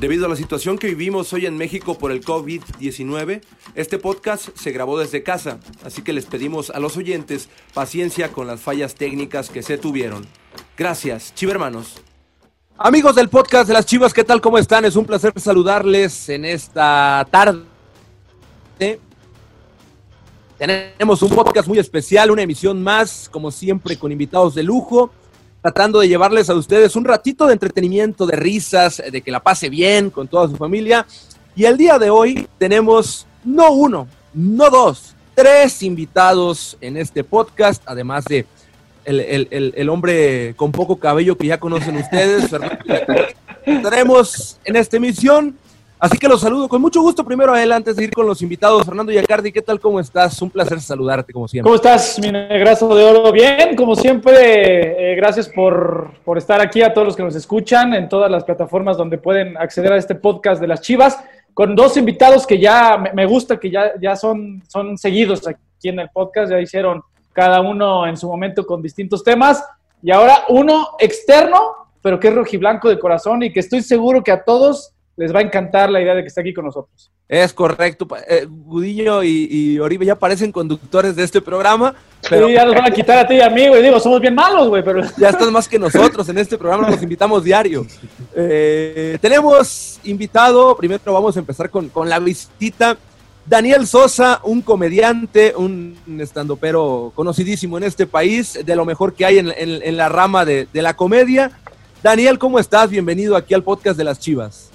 Debido a la situación que vivimos hoy en México por el COVID-19, este podcast se grabó desde casa, así que les pedimos a los oyentes paciencia con las fallas técnicas que se tuvieron. Gracias, chivermanos. Amigos del podcast de las Chivas, ¿qué tal? ¿Cómo están? Es un placer saludarles en esta tarde. Tenemos un podcast muy especial, una emisión más, como siempre, con invitados de lujo tratando de llevarles a ustedes un ratito de entretenimiento, de risas, de que la pase bien con toda su familia. Y el día de hoy tenemos no uno, no dos, tres invitados en este podcast, además de el, hombre con poco cabello que ya conocen ustedes. Tenemos en esta emisión Así que los saludo con mucho gusto primero a él antes de ir con los invitados. Fernando Yacardi, ¿qué tal? ¿Cómo estás? Un placer saludarte como siempre. ¿Cómo estás, mi negrazo de oro? Bien, como siempre, eh, gracias por, estar aquí a todos los que nos escuchan en todas las plataformas donde pueden acceder a este podcast de las Chivas, con dos invitados que ya me gusta, que ya, ya son, son seguidos aquí en el podcast, ya hicieron cada uno en su momento con distintos temas, y ahora uno externo, pero que es rojiblanco de corazón y que estoy seguro que a todos les va a encantar la idea de que esté aquí con nosotros. Es correcto. Eh, Gudillo y, Oribe ya parecen conductores de este programa. Pero... Sí, ya nos van a quitar a ti y a mí, güey. Digo, somos bien malos, güey, pero... Ya están más que nosotros en este programa, nos invitamos diario. Eh, tenemos invitado, primero vamos a empezar con, con la visita. Daniel Sosa, un comediante, un estandopero conocidísimo en este país, de lo mejor que hay en, en la rama de, de la comedia. Daniel, ¿cómo estás? Bienvenido aquí al podcast de las Chivas.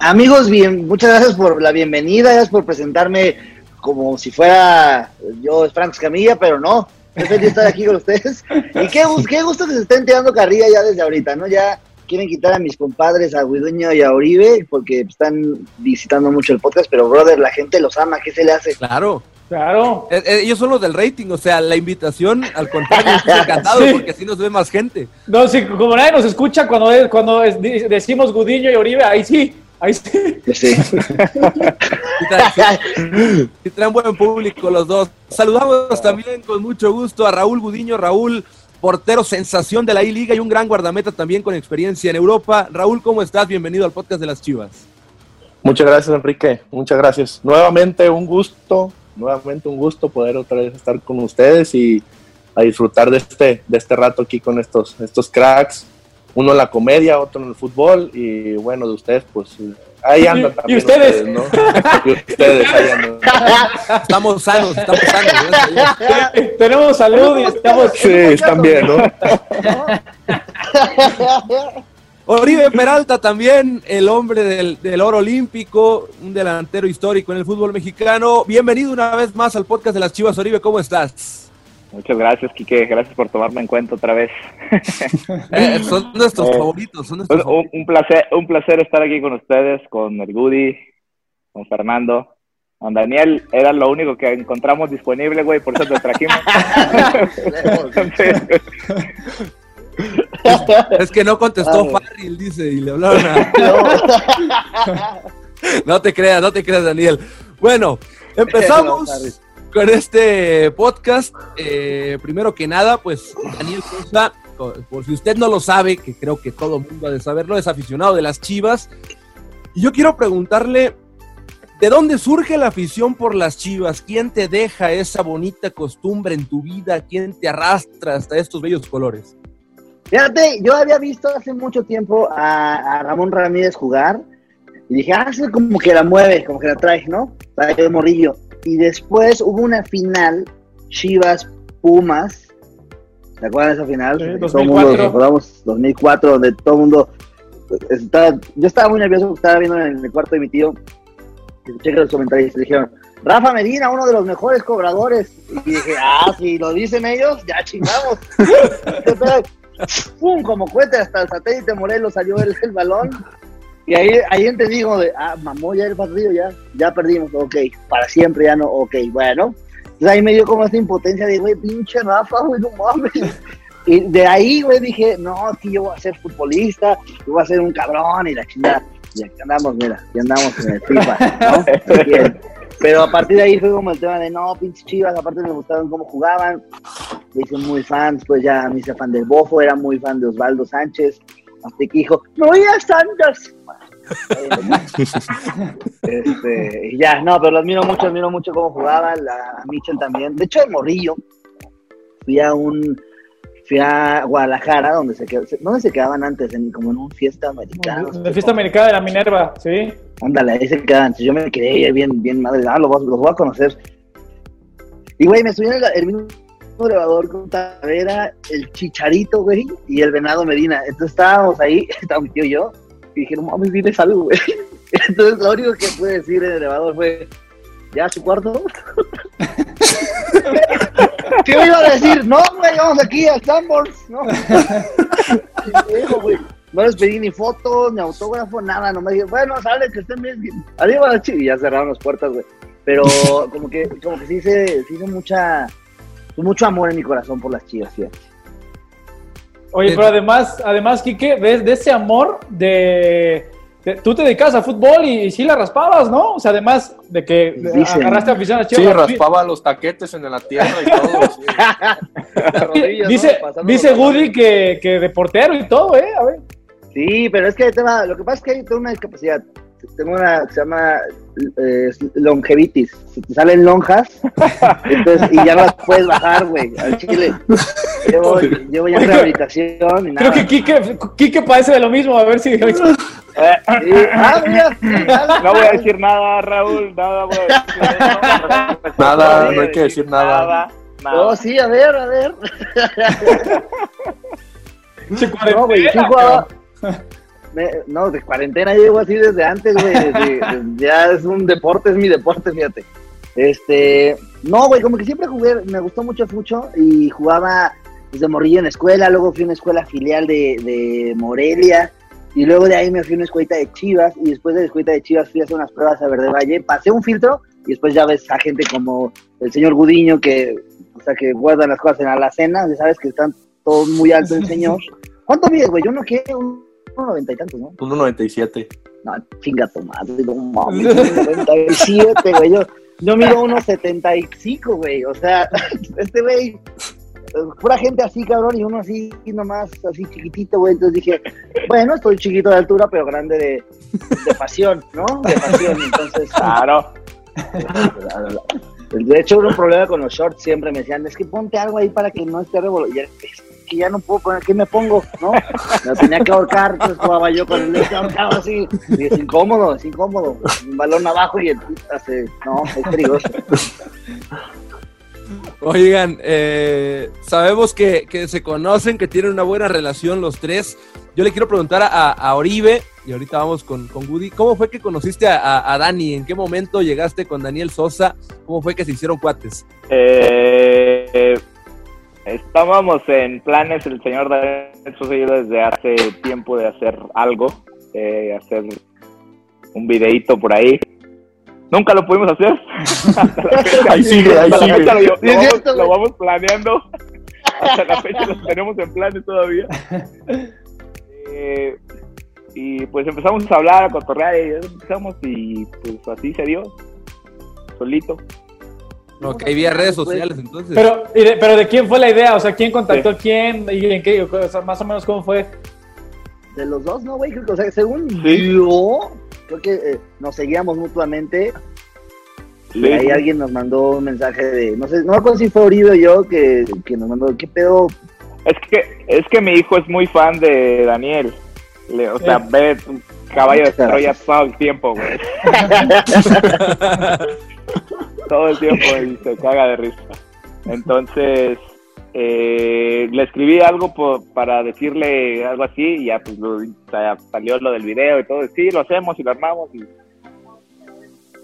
Amigos, bien, muchas gracias por la bienvenida, gracias por presentarme como si fuera yo Frank Camilla, pero no, estoy feliz estar aquí con ustedes. Y qué, qué gusto que se estén tirando carrilla ya desde ahorita, ¿no? Ya quieren quitar a mis compadres, a Guiduño y a Uribe, porque están visitando mucho el podcast, pero brother, la gente los ama, ¿qué se le hace? Claro. Claro. Eh, eh, ellos son los del rating, o sea, la invitación, al contrario, estoy encantado porque así nos ve más gente. No, sí, como nadie nos escucha cuando, cuando decimos Gudiño y Oribe, ahí sí, Ahí sí. sí. y, traen, buen público los dos. Saludamos también con mucho gusto a Raúl Gudiño. Raúl, portero sensación de la I-Liga y un gran guardameta también con experiencia en Europa. Raúl, ¿cómo estás? Bienvenido al podcast de las Chivas. Muchas gracias, Enrique. Muchas gracias. Nuevamente un gusto, nuevamente un gusto poder otra vez estar con ustedes y a disfrutar de este, de este rato aquí con estos, estos cracks uno en la comedia, otro en el fútbol, y bueno, de ustedes, pues ahí andan también. ¿Y ustedes? ¿no? y ustedes ahí andan. Estamos sanos, estamos sanos. Tenemos salud y estamos. Sí, están bien, ¿no? Oribe Peralta también, el hombre del, del, oro olímpico, un delantero histórico en el fútbol mexicano. Bienvenido una vez más al podcast de las Chivas. Oribe, ¿cómo estás? Muchas gracias, Quique. Gracias por tomarme en cuenta otra vez. Eh, son nuestros eh, favoritos. Son nuestros un, placer, un placer estar aquí con ustedes, con el Goody, con Fernando. Con Daniel era lo único que encontramos disponible, güey, por eso te trajimos. es, que no contestó Farril, dice, y le hablaron a... no te creas, no te creas, Daniel. Bueno, empezamos con este podcast. Eh, primero que nada, pues Daniel Sosa, por si usted no lo sabe, que creo que todo el mundo ha de saberlo, es aficionado de las Chivas. Y yo quiero preguntarle, ¿de dónde surge la afición por las Chivas? ¿Quién te deja esa bonita costumbre en tu vida? ¿Quién te arrastra hasta estos bellos colores? Fíjate, yo había visto hace mucho tiempo a, Ramón Ramírez jugar y dije, ah, como que la mueve, como que la trae, ¿no? Trae de morrillo y después hubo una final, Chivas Pumas. ¿Se acuerdan de esa final? Sí, 2004. 2004, donde todo el mundo estaba, yo estaba muy nervioso, estaba viendo en el cuarto de mi tío, escuché que los comentarios dijeron, Rafa Medina, uno de los mejores cobradores. Y dije, ah, si lo dicen ellos, ya chingamos. ¡Pum! Como cuenta hasta el satélite Morelos salió el, el balón y ahí, ahí entendí como de, ah, mamó ya el partido, ya, ya perdimos, ok, para siempre ya no, ok, bueno. Entonces ahí me dio como esa impotencia de, güey, pinche Rafa, güey, no mames. Y de ahí, güey, dije, no, aquí yo voy a ser futbolista, yo voy a ser un cabrón y la chingada. Y aquí andamos, mira, y andamos en el FIFA, ¿no? Pero a partir de ahí fue como el tema de, no, pinche chivas, aparte me gustaban cómo jugaban. Me hice muy fan, pues ya me hice fan del Bofo, era muy fan de Osvaldo Sánchez. Que dijo, no, ya Sanders. este, y ya, no, pero lo admiro mucho, admiro mucho cómo jugaba, la, a Mitchell también. De hecho, de morrillo, fui a un, fui a Guadalajara, donde se, qued- ¿dónde se quedaban antes? En, como en un fiesta americana. De fiesta americana de la Minerva, ¿sí? Ándale, ahí se quedaban. Yo me quedé bien, bien madre. Ah, los, los voy a conocer. Y, güey, me subí en el, el mismo elevador con Tavera, el Chicharito, güey, y el Venado Medina. Entonces estábamos ahí, estaba mi tío y yo, y dije, no mames, diles algo, güey. Entonces lo único que pude decir en el elevador fue, ¿ya a su cuarto? ¿Qué me iba a decir? No, güey, vamos aquí al Sanborns, ¿no? Me no les pedí ni fotos, ni autógrafo, nada, nomás dije, bueno, sale, que estén bien, arriba la chi-", y ya cerraron las puertas, güey. Pero como que, como que sí hice, sí hice mucha, mucho amor en mi corazón por las chivas, fíjate. Oye, pero además, además, Quique, de, de ese amor de, de- Tú te dedicas a fútbol y, y sí la raspabas, ¿no? O sea, además de que Dicen. agarraste afición a Sí, Chivas. raspaba los taquetes en la tierra y todo. sí. Rodillas, ¿no? Dice, dice Woody que, que de portero y todo, ¿eh? A ver. Sí, pero es que ahí te va, lo que pasa es que ahí tengo una discapacidad. Tengo una que se llama eh, longevitis. Se te salen lonjas entonces, y ya no las puedes bajar, güey, al chile. Llevo, llevo ya rehabilitación y nada. Creo que Quique, Quique padece de lo mismo. A ver si. Ah. No voy a decir nada, Raúl, nada. No, Nada, no hay que decir nada. Nada, nada. Oh, sí, a ver, a ver. No, güey, sí jugaba. No, de cuarentena llevo así desde antes, güey. Ya es un deporte, es mi deporte, fíjate. Este, no, güey, como que siempre jugué, me gustó mucho mucho y jugaba desde morrillo en escuela, luego fui a una escuela filial de, Morelia y luego de ahí me fui a una escuelita de Chivas y después de la escuelita de Chivas fui a hacer unas pruebas a Verde Valle, pasé un filtro y después ya ves a gente como el señor Gudiño que, o sea, que guardan las cosas en la alacena, ya sabes que están todos muy alto el señor. ¿Cuánto mides, güey? Yo no quiero 1.90 y tantos, ¿no? 1.97. No, chinga tu madre, no mames, 1.97, güey. Yo, yo mido 1.75, güey. O sea, este güey pura gente así, cabrón, y uno así, nomás, así chiquitito, güey. Entonces dije, bueno, estoy chiquito de altura, pero grande de, de pasión, ¿no? De pasión, entonces. Claro. De hecho, un problema con los shorts siempre me decían, es que ponte algo ahí para que no esté revolucionado. Que ya no puedo poner, ¿qué me pongo? ¿No? Me tenía que ahorcar, entonces jugaba yo con el leche ahorcado así. Y es incómodo, es incómodo. Un balón abajo y el hace, no, es peligroso. Oigan, eh, sabemos que, que se conocen, que tienen una buena relación los tres. Yo le quiero preguntar a, a Oribe, y ahorita vamos con, con Woody, ¿cómo fue que conociste a, a- a Dani? ¿En qué momento llegaste con Daniel Sosa? ¿Cómo fue que se hicieron cuates? Eh, estábamos en planes, el señor Daniel yo desde hace tiempo de hacer algo, eh, hacer un videíto por ahí. Nunca lo pudimos hacer. Ahí sigue, ahí sigue. lo, vamos planeando. Hasta la fecha lo tenemos en planes todavía. Eh, y pues empezamos a hablar, a cotorrear y empezamos y pues así se dio. Solito. Ok, vía redes sociales, entonces. Pero, y de, pero ¿de quién fue la idea? O sea, ¿quién contactó a quién? ¿Y en qué? O sea, más o menos, ¿cómo fue? De los dos, ¿no, güey? Creo que, o sea, según Sí. yo, creo que eh, nos seguíamos mutuamente. Y Sí. ahí alguien nos mandó un mensaje de, no sé, no me acuerdo si fue Oribe o yo, que, que nos mandó, ¿qué pedo? Es que, es que mi hijo es muy fan de Daniel. Le- o sea, ve caballo de Troya todo el tiempo, güey. todo el tiempo y se caga de risa. Entonces, eh, le escribí algo para decirle algo así y ya pues lo- salió lo del video y todo. Sí, lo hacemos y lo armamos. Y,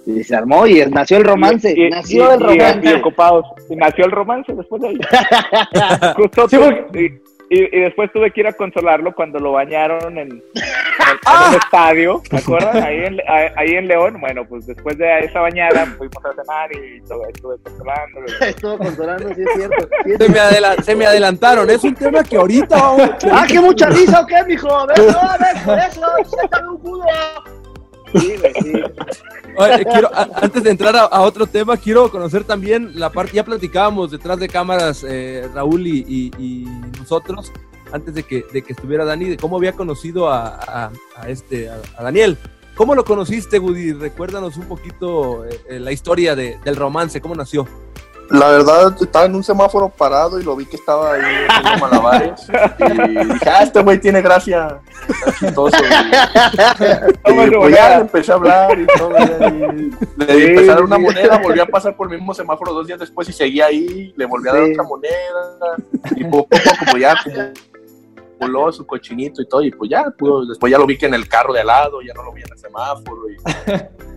Y se armó y nació el romance, y- y- nació y- el y- romance. y ocupados. Y nació el romance después de ahí. Justo Sí, porque- y, después tuve que ir a consolarlo cuando lo bañaron en, en- en ¡Ah! un estadio, ¿te acuerdas? Ahí en, ahí- ahí en León. Bueno, pues después de esa bañada fuimos a cenar y todo, estuve consolándolo. Estuvo consolando, sí es cierto. sí es se, me adela- se me adelantaron. Es un tema que ahorita vamos ¡Ah, qué mucha risa o qué, mijo! A ver, no, a ver, por eso, siéntame un culo. Oye, quiero, a- antes de entrar a, a otro tema, quiero conocer también la parte, ya platicábamos detrás de cámaras, eh, Raúl y, y- y nosotros, antes de que, de que estuviera Dani, de cómo había conocido a, este, a, Daniel. ¿Cómo lo conociste, Woody? Recuérdanos un poquito eh, eh, la historia del romance, cómo nació. La verdad, estaba en un semáforo parado y lo vi que estaba ahí haciendo malabares. Y dije, ah, este güey tiene gracia. Chistoso. Y, y pues ya le empecé a hablar y todo. Y le di empezar a dar una moneda, volví a pasar por el mismo semáforo dos días después y seguía ahí. Le volví a dar otra moneda. Y poco a poco, como ya, como puló su cochinito y todo, y pues ya, después ya lo vi que en el carro de al lado, ya no lo vi en el semáforo, y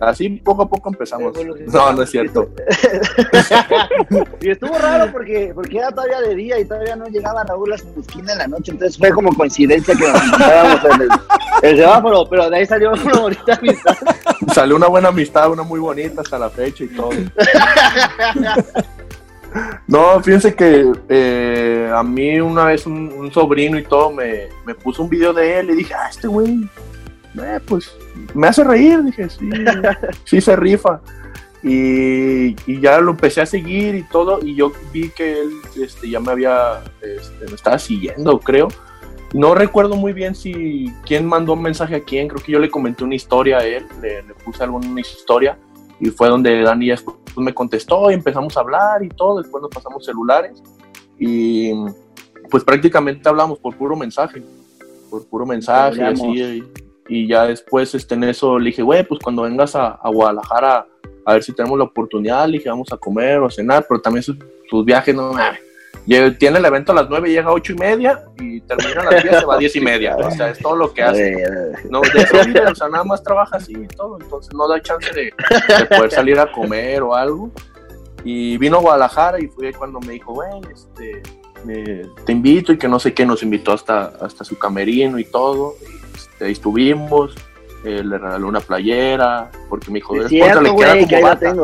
así poco a poco empezamos. No, no es cierto. y estuvo raro porque, porque era todavía de día y todavía no llegaba Raúl a su esquina en la noche, entonces fue como coincidencia que nos encontrábamos en el, semáforo, pero de ahí salió una bonita amistad. Salió una buena amistad, una muy bonita hasta la fecha y todo. No, fíjense que eh, a mí una vez un, sobrino y todo me, puso un video de él y dije, ah, este güey, eh, pues me hace reír, dije, sí, sí se rifa. Y, ya lo empecé a seguir y todo, y yo vi que él este, ya me había, este, me estaba siguiendo, creo. No recuerdo muy bien si quién mandó un mensaje a quién, creo que yo le comenté una historia a él, le, le puse alguna historia y fue donde Dani después me contestó y empezamos a hablar y todo, después nos pasamos celulares y pues prácticamente hablamos por puro mensaje, por puro mensaje y así, y, ya después este, en eso le dije, güey, pues cuando vengas a, Guadalajara a ver si tenemos la oportunidad, le dije, vamos a comer o a cenar, pero también sus, viajes no, tiene el evento a las 9, llega a 8 y media y termina a las 10, se va a 10 y media. O sea, es todo lo que hace. No, de eso o sea, nada más trabaja así y todo. Entonces no da chance de, poder salir a comer o algo. Y vino a Guadalajara y fue cuando me dijo, güey, este, te invito y que no sé qué, nos invitó hasta, hasta su camerino y todo. Y, este, ahí estuvimos, eh, le regaló una playera, porque me dijo, después le queda como bata.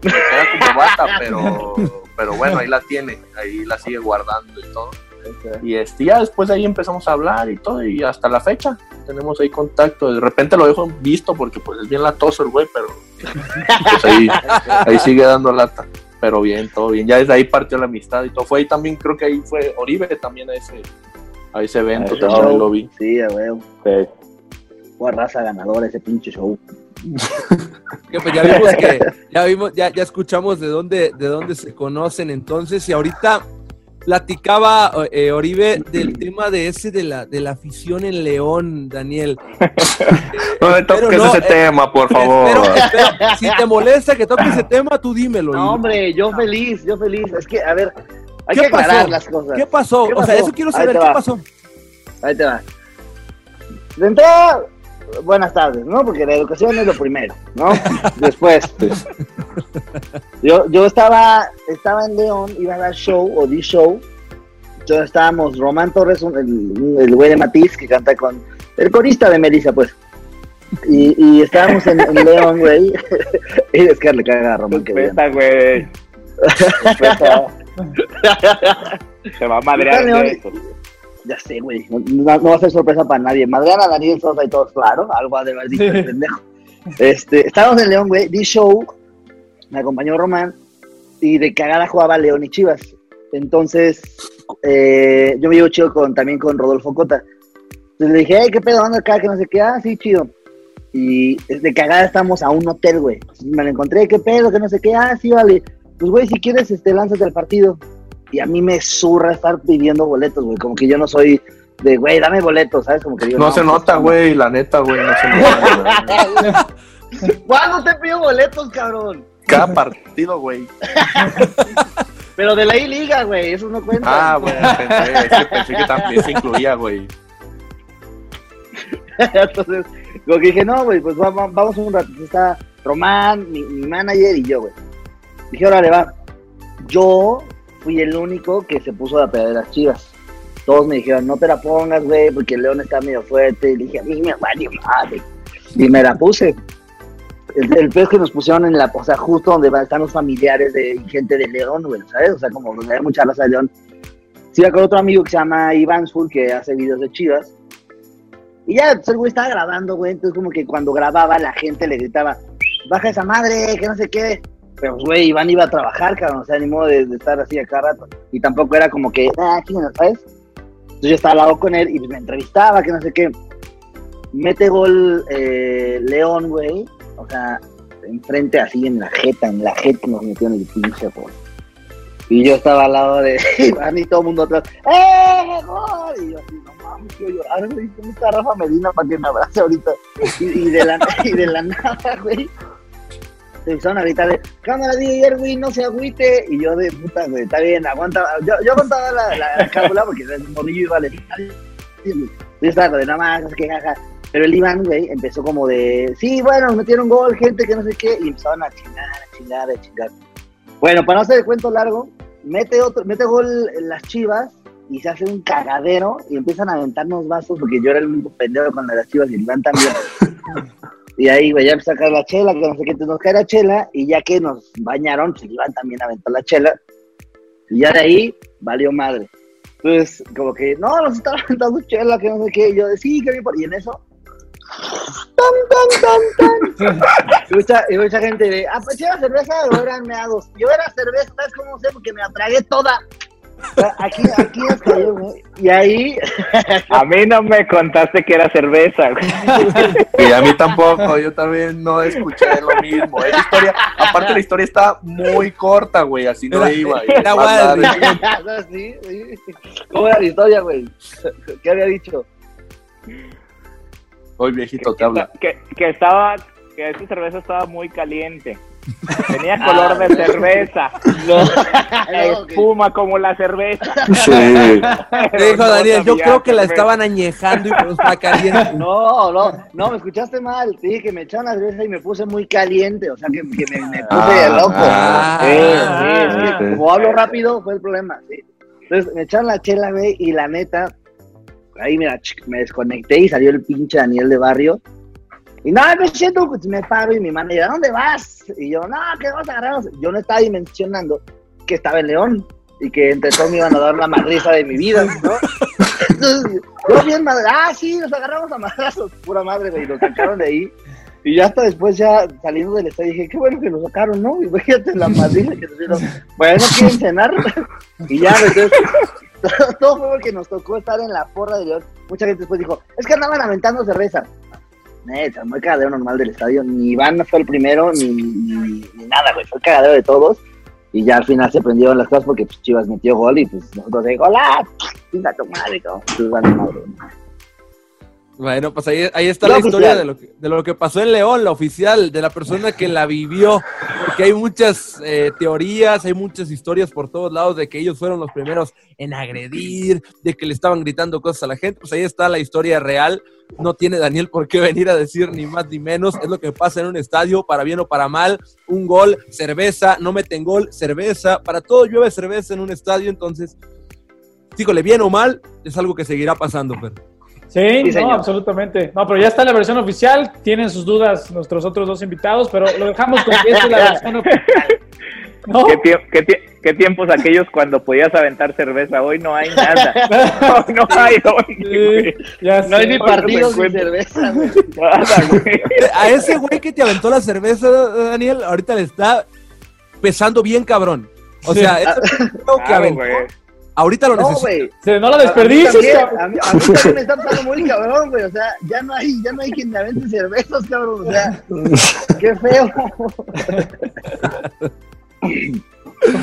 Le queda como bata, pero pero bueno, ahí la tiene, ahí la sigue guardando y todo. Y este, ya después de ahí empezamos a hablar y todo, y hasta la fecha tenemos ahí contacto. De repente lo dejo visto porque pues es bien latoso el güey, pero pues ahí, ahí sigue dando lata. Pero bien, todo bien. Ya desde ahí partió la amistad y todo. Fue ahí también, creo que ahí fue Oribe también a ese, a ese evento, también lo vi. Sí, a ver. Sí. Fue raza ganadora ese pinche show. Pues, ya vimos que, ya vimos, ya, ya escuchamos de dónde, de dónde se conocen entonces, y ahorita platicaba eh, Oribe del tema de ese de la de la afición en León, Daniel. no me toques ese eh, tema, por favor. si te molesta que toques ese tema, tú dímelo. No, hombre, yo feliz, yo feliz. Es que, a ver, hay que aclarar las cosas. ¿Qué pasó? O sea, eso quiero saber, ¿qué pasó? Ahí te va. De entrada, buenas tardes, ¿no? Porque la educación es lo primero, ¿no? Después, pues, yo, yo estaba, estaba en León, iba a dar show o di show. Entonces estábamos Román Torres, el, güey de Matiz, que canta con el corista de Melissa, pues. Y, y estábamos en, León, güey. y es que le caga a Román que güey. Se va a madrear ya sé, güey. No, va a ser sorpresa para nadie. Madriana, Daniel Sosa y todos, claro. Algo de haber dicho el pendejo. Este, estábamos en León, güey. Di show. Me acompañó Román. Y de cagada jugaba León y Chivas. Entonces, eh, yo me llevo chido con, también con Rodolfo Cota. Entonces le dije, hey, ¿qué pedo? anda acá? Que no sé qué. Ah, sí, chido. Y de cagada estamos a un hotel, güey. Me lo encontré, ¿qué pedo? Que no sé qué. Ah, sí, vale. Pues, güey, si quieres, este, lánzate al partido y a mí me surra estar pidiendo boletos, güey. Como que yo no soy de, güey, dame boletos, ¿sabes? Como que digo, no, se pues, nota, güey, la neta, güey, no se nota. ¿Cuándo te pido boletos, cabrón? Cada partido, güey. Pero de la I-Liga, güey, eso no cuenta. Ah, güey, pensé, pensé que también se incluía, güey. Entonces, lo que dije, no, güey, pues vamos, vamos un rato. Está Román, mi, mi manager y yo, güey. Dije, órale, va. Yo fui el único que se puso a pegar de las chivas. Todos me dijeron, no te la pongas, güey, porque el león está medio fuerte. Y dije, a mí me vale madre. Y me la puse. El, pez que nos pusieron en la, o sea, justo donde están los familiares de gente de León, güey, ¿sabes? O sea, como donde hay mucha raza de León. Sí, con otro amigo que se llama Iván que hace videos de chivas. Y ya, pues el güey estaba grabando, güey. Entonces, como que cuando grababa, la gente le gritaba, baja esa madre, que no sé qué. Pero, güey, Iván iba a trabajar, cabrón, o sea, ni modo de, estar así acá rato. Y tampoco era como que, ah, ¿quién ¿sabes? Entonces yo estaba al lado con él y me entrevistaba, que no sé qué. Mete gol eh, León, güey. O sea, enfrente así en la jeta, en la jeta nos metió en el pinche gol. Y yo estaba al lado de Iván y todo el mundo atrás. ¡Eh, gol! Y yo así, no mames, quiero llorar, güey. ¿Dónde está Rafa Medina para que me abrace ahorita? Y de, la, y de la nada, güey. Se empezaron a gritar cámara DJ Erwin, no se agüite. Y yo de puta, güey, está bien, aguanta. Yo, yo contaba la, la, la cábula porque era un morrillo y vale. Yo estaba de nada más, qué, jaja. Pero el Iván, güey, empezó como de, sí, bueno, metieron gol, gente que no sé qué, y empezaron a chingar, a chingar, a chingar. Bueno, para no hacer el cuento largo, mete otro, mete gol en las chivas y se hace un cagadero y empiezan a aventarnos vasos porque yo era el único pendejo con las chivas y el Iván también. y ahí, ya a caer la chela, que no sé qué, nos cae la chela y ya que nos bañaron, pues el Iván también aventó la chela y ya de ahí valió madre. Entonces, como que, no, nos estaba aventando chela, que no sé qué, y yo de, sí, que bien. Y en eso, tan, tan, tan, tan. Y mucha, gente de, ah, pues era cerveza o eran meados. Yo era cerveza, ¿sabes cómo sé? Porque me la tragué toda. Aquí, aquí cayó, güey. Y ahí, A mí no me contaste que era cerveza, güey. Y a mí tampoco, yo también no escuché lo mismo. Esa historia, aparte la historia está muy corta, güey, así no Era- iba. era guay, nada. sí, sí. ¿Cómo era la historia, güey? ¿Qué había dicho? Hoy viejito te habla. Que, que estaba, que esa cerveza estaba muy caliente. Tenía color de cerveza. No. Espuma como la cerveza. Sí. Te dijo No Daniel, yo creo que la cerveza. estaban añejando y por eso está caliente. No, no, no, me escuchaste mal. Te dije que me echaron la cerveza y me puse muy caliente. O sea, que, que me, me puse Ah, loco. ah, sí, sí, sí. ah, Como hablo rápido, fue el problema. Sí. Entonces me echaron la chela, güey, y la neta, ahí mira, me desconecté y salió el pinche Daniel de barrio. Y no, me siento, pues, me paro y mi manager, ¿a dónde vas? Y yo, no, que vamos a agarrarnos. Yo no estaba dimensionando que estaba en León y que entre todos me iban a dar la madriza de mi vida, ¿no? Entonces, yo bien madre, ah, sí, nos agarramos a madrazos, pura madre, güey, nos sacaron de ahí. Y ya hasta después, ya saliendo del estadio, dije, qué bueno que lo sacaron, ¿no? Y fíjate la madriza que nos dieron. Bueno, quieren cenar. y ya, entonces, todo, todo fue porque nos tocó estar en la porra de León. Mucha gente después dijo, es que andaban aventando cerveza. Neta, muy cagadero normal del estadio. Ni Iván fue el primero, ni, ni, ni nada, güey. Fue el cagadero de todos. Y ya al final se prendieron las cosas porque pues, Chivas metió gol y pues nosotros de ¡Hola! ¡Chinga tu madre! vale, madre. Bueno, pues ahí, ahí está La la historia de lo, que, de lo que pasó en León, la oficial, de la persona que la vivió. Porque hay muchas eh, teorías, hay muchas historias por todos lados de que ellos fueron los primeros en agredir, de que le estaban gritando cosas a la gente. Pues ahí está la historia real. No tiene Daniel por qué venir a decir ni más ni menos. Es lo que pasa en un estadio, para bien o para mal. Un gol, cerveza, no meten gol, cerveza. Para todo llueve cerveza en un estadio. Entonces, dígole, bien o mal, es algo que seguirá pasando, Fer. Sí, Sí, no, absolutamente. No, pero ya está la versión oficial. Tienen sus dudas nuestros otros dos invitados, pero lo dejamos con que esta es la versión oficial. ¿No? ¿Qué, tie- qué tie- qué tiempos aquellos cuando podías aventar cerveza? Hoy no hay nada. No, no hay hoy. Sí, ya No hay ni partidos ni cerveza, güey. Nada, güey. A ese güey que te aventó la cerveza, Daniel, ahorita le está pesando bien cabrón. O sea, ese pendejo que Claro, aventó, güey. Ahorita lo No, necesita. güey. Se- No la A mí también. A mí, a mí también me está pasando muy cabrón, güey. O sea, ya no hay, ya no hay quien me avente cervezas, cabrón. O sea, qué feo.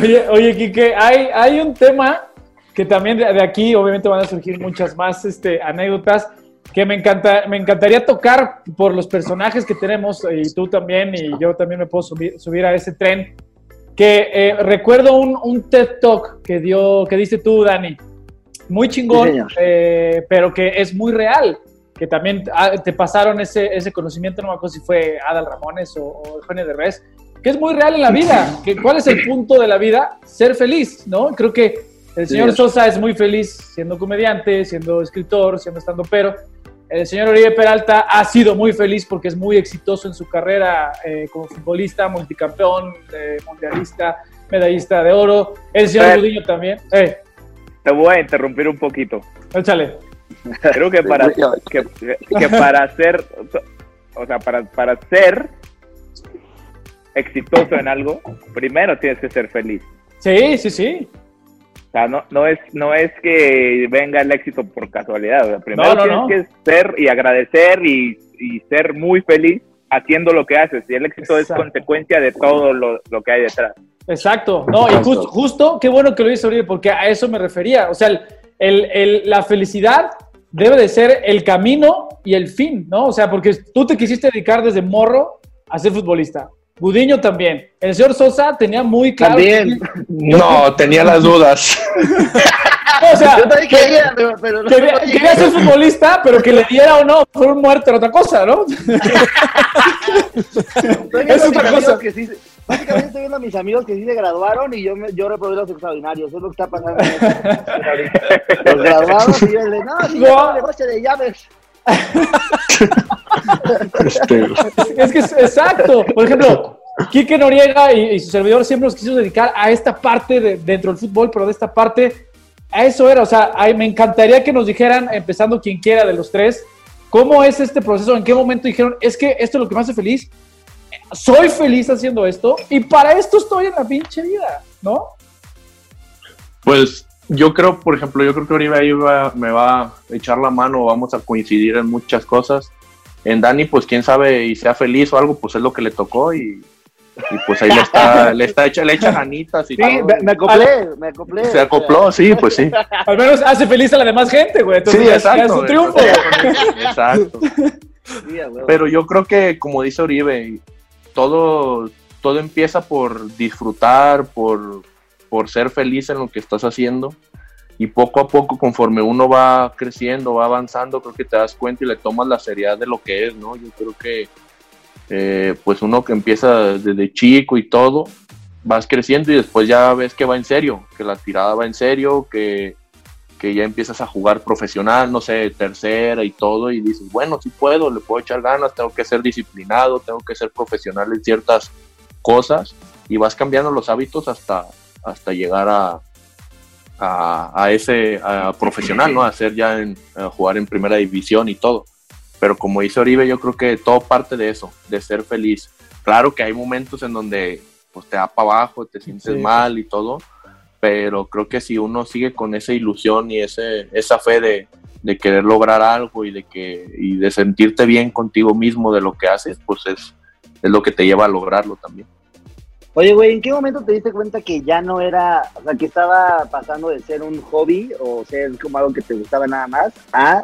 Oye, oye, Quique, hay, hay un tema que también de, de aquí, obviamente, van a surgir muchas más este, anécdotas que me, encanta, me encantaría tocar por los personajes que tenemos, y tú también, y yo también me puedo subir, subir a ese tren. Que eh, recuerdo un, un TED Talk que, dio, que diste tú, Dani. Muy chingón, eh, pero que es muy real. Que también ah, te pasaron ese, ese conocimiento, no me acuerdo si fue Adal Ramones o, o Eugenio Derbez, que es muy real en la vida. Que, ¿Cuál es el punto de la vida? Ser feliz, ¿no? Creo que el señor. Sosa es muy feliz siendo comediante, siendo escritor, siendo estando pero. El señor Oribe Peralta ha sido muy feliz porque es muy exitoso en su carrera eh, como futbolista, multicampeón, eh, mundialista, medallista de oro. El señor Gudiño también. Eh, Te voy a interrumpir un poquito. échale. Creo que para que, que para ser o sea, para, para ser exitoso en algo, primero tienes que ser feliz. Sí, sí, sí. O sea, no, no, es, no es que venga el éxito por casualidad. primero tienes que ser y agradecer y, ser muy feliz haciendo lo que haces. Y el éxito es consecuencia de todo lo, que hay detrás. Exacto. No, y justo, justo, qué bueno que lo dices, Oribe, porque a eso me refería. O sea, el, el, la felicidad debe de ser el camino y el fin, ¿no? O sea, porque tú te quisiste dedicar desde morro a ser futbolista. Budiño también. El señor Sosa tenía muy claro. También. No, tenía las dudas. o sea, quería, pero quería, ser futbolista, pero que le diera o no, fue un muerto era otra cosa, ¿no? es otra cosa. Que sí, básicamente estoy viendo a mis amigos que sí se graduaron y yo, me, yo reprobé los extraordinarios. Eso es lo que está pasando. los graduados y yo le no, si no. negocio de llaves. Este, es que es exacto. Por ejemplo, Quique Noriega y, su servidor siempre nos quiso dedicar a esta parte de, dentro del fútbol, pero de esta parte, a eso era. O sea, me encantaría que nos dijeran, empezando quien quiera de los tres, cómo es este proceso, en qué momento dijeron, es que esto es lo que me hace feliz, soy feliz haciendo esto y para esto estoy en la pinche vida, ¿no? Pues yo creo, por ejemplo, yo creo que Oribe ahí me va a echar la mano, vamos a coincidir en muchas cosas. En Dani, pues quién sabe y sea feliz o algo, pues es lo que le tocó y, pues ahí le está, le está echa, le echa ganitas y sí, Me, acoplé, me acoplé. Se acopló, sí, pues sí. Al menos hace feliz a la demás gente, güey. sí, exacto. Es un triunfo. Exacto. Pero yo creo que, como dice Oribe, todo, todo empieza por disfrutar, por, por ser feliz en lo que estás haciendo. Y poco a poco, conforme uno va creciendo, va avanzando, creo que te das cuenta y le tomas la seriedad de lo que es, ¿no? Yo creo que, eh, pues uno que empieza desde chico y todo, vas creciendo y después ya ves que va en serio, que la tirada va en serio, que, que ya empiezas a jugar profesional, no sé, tercera y todo, y dices, bueno, sí puedo, le puedo echar ganas, tengo que ser disciplinado, tengo que ser profesional en ciertas cosas, y vas cambiando los hábitos hasta, hasta llegar a, a, ese profesional, ¿no? A hacer ya en, jugar en primera división y todo. Pero como dice Oribe, yo creo que todo parte de eso, de ser feliz. Claro que hay momentos en donde pues, te da para abajo, te sientes mal y todo, pero creo que si uno sigue con esa ilusión y ese, esa fe de, de querer lograr algo y de, que, y de sentirte bien contigo mismo de lo que haces, pues es, es lo que te lleva a lograrlo también. Oye, güey, ¿en qué momento te diste cuenta que ya no era, o sea, que estaba pasando de ser un hobby o ser como algo que te gustaba nada más a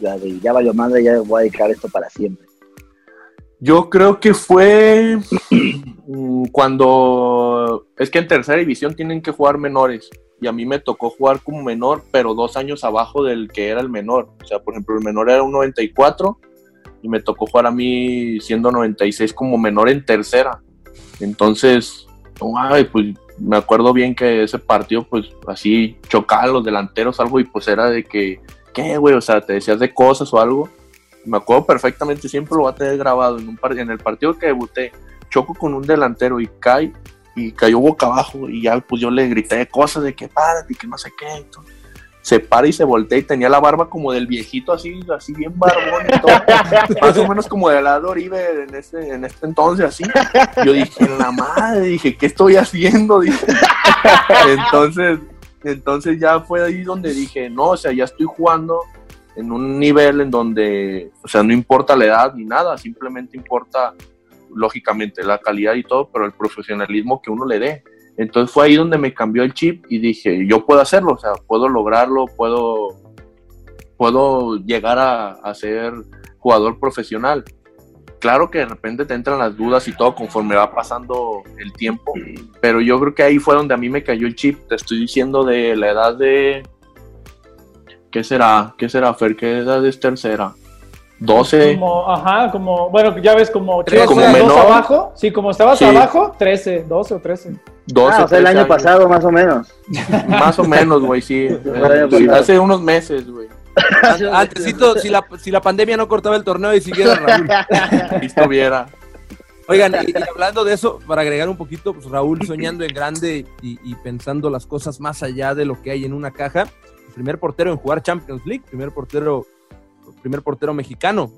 la de, ya valió madre, ya voy a dedicar esto para siempre? Yo creo que fue cuando, es que en tercera división tienen que jugar menores y a mí me tocó jugar como menor, pero dos años abajo del que era el menor. O sea, por ejemplo, el menor era un 94 y me tocó jugar a mí siendo 96 como menor en tercera. Entonces, pues me acuerdo bien que ese partido, pues así chocaban los delanteros, algo, y pues era de que, ¿qué, güey? O sea, te decías de cosas o algo. Me acuerdo perfectamente, siempre lo voy a tener grabado. En, un en el partido que debuté, choco con un delantero y cae, y cayó boca abajo, y ya, pues yo le grité cosas de que párate, que no sé qué. Entonces, se para y se voltea y tenía la barba como del viejito, así, así bien barbón y todo. Más o menos como de la Oribe en este, en este entonces, así. Yo dije, la madre, dije, ¿qué estoy haciendo? Dije. Entonces, entonces ya fue ahí donde dije, no, o sea, ya estoy jugando en un nivel en donde, o sea, no importa la edad ni nada, simplemente importa, lógicamente, la calidad y todo, pero el profesionalismo que uno le dé. Entonces fue ahí donde me cambió el chip y dije, yo puedo hacerlo, o sea, puedo lograrlo, puedo, puedo llegar a, ser jugador profesional. Claro que de repente te entran las dudas y todo conforme va pasando el tiempo, pero yo creo que ahí fue donde a mí me cayó el chip. Te estoy diciendo de la edad de... ¿Qué será? ¿Qué será, Fer? ¿Qué edad es tercera? 12. Como, ajá, como, bueno, ya ves, como, 13, como menor. abajo. Sí, como estabas abajo, 13, 12 o 13. 12, ah, o sea, el año pasado, más o menos. más o menos, güey, sí. hace unos meses, güey. Antesito, si la, si la pandemia no cortaba el torneo y siguiera Raúl. si estuviera. Oigan, y, hablando de eso, para agregar un poquito, pues Raúl soñando en grande y, y, pensando las cosas más allá de lo que hay en una caja. Primer portero en jugar Champions League, primer portero primer portero mexicano.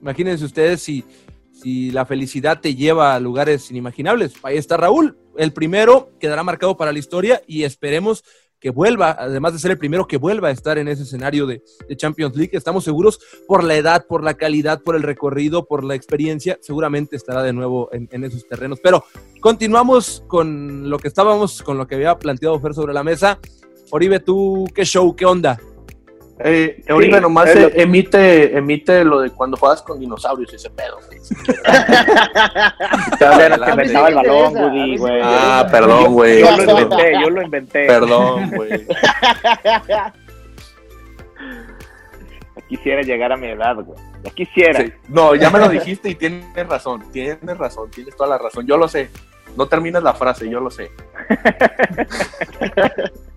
Imagínense ustedes si, si la felicidad te lleva a lugares inimaginables. Ahí está Raúl, el primero quedará marcado para la historia y esperemos que vuelva, además de ser el primero que vuelva a estar en ese escenario de, Champions League. Estamos seguros por la edad, por la calidad, por el recorrido, por la experiencia, seguramente estará de nuevo en, en esos terrenos. Pero continuamos con lo que estábamos, con lo que había planteado Fer sobre la mesa. Oribe, tú, ¿qué show? ¿Qué onda? Eh, Oribe nomás emite, emite lo de cuando juegas con dinosaurios ese pedo. el balón, Ah, perdón, güey. Yo lo inventé, yo lo inventé. Perdón, güey. Quisiera llegar a mi edad, güey. Ya quisiera. No, ya me lo dijiste y tienes razón, tienes razón, tienes toda la razón. Yo lo sé. No terminas la frase, yo lo sé.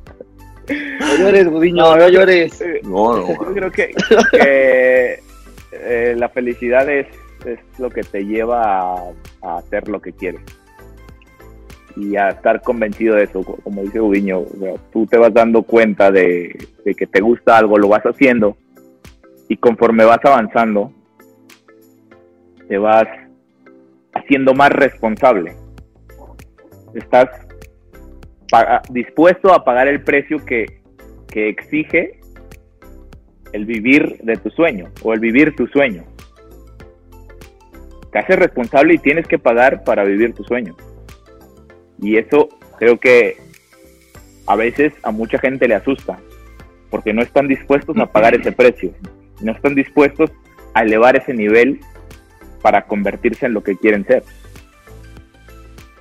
No llores, Gudiño, no, llores. No, no. Yo creo que, eh, la felicidad es, es, lo que te lleva a, hacer lo que quieres. Y a estar convencido de eso, como dice Gudiño, tú te vas dando cuenta de, de que te gusta algo, lo vas haciendo, y conforme vas avanzando, te vas haciendo más responsable. Estás dispuesto a pagar el precio que, exige el vivir de tu sueño o el vivir tu sueño. Te haces responsable y tienes que pagar para vivir tu sueño. Y eso creo que a veces a mucha gente le asusta, porque no están dispuestos a pagar ese precio, no están dispuestos a elevar ese nivel para convertirse en lo que quieren ser.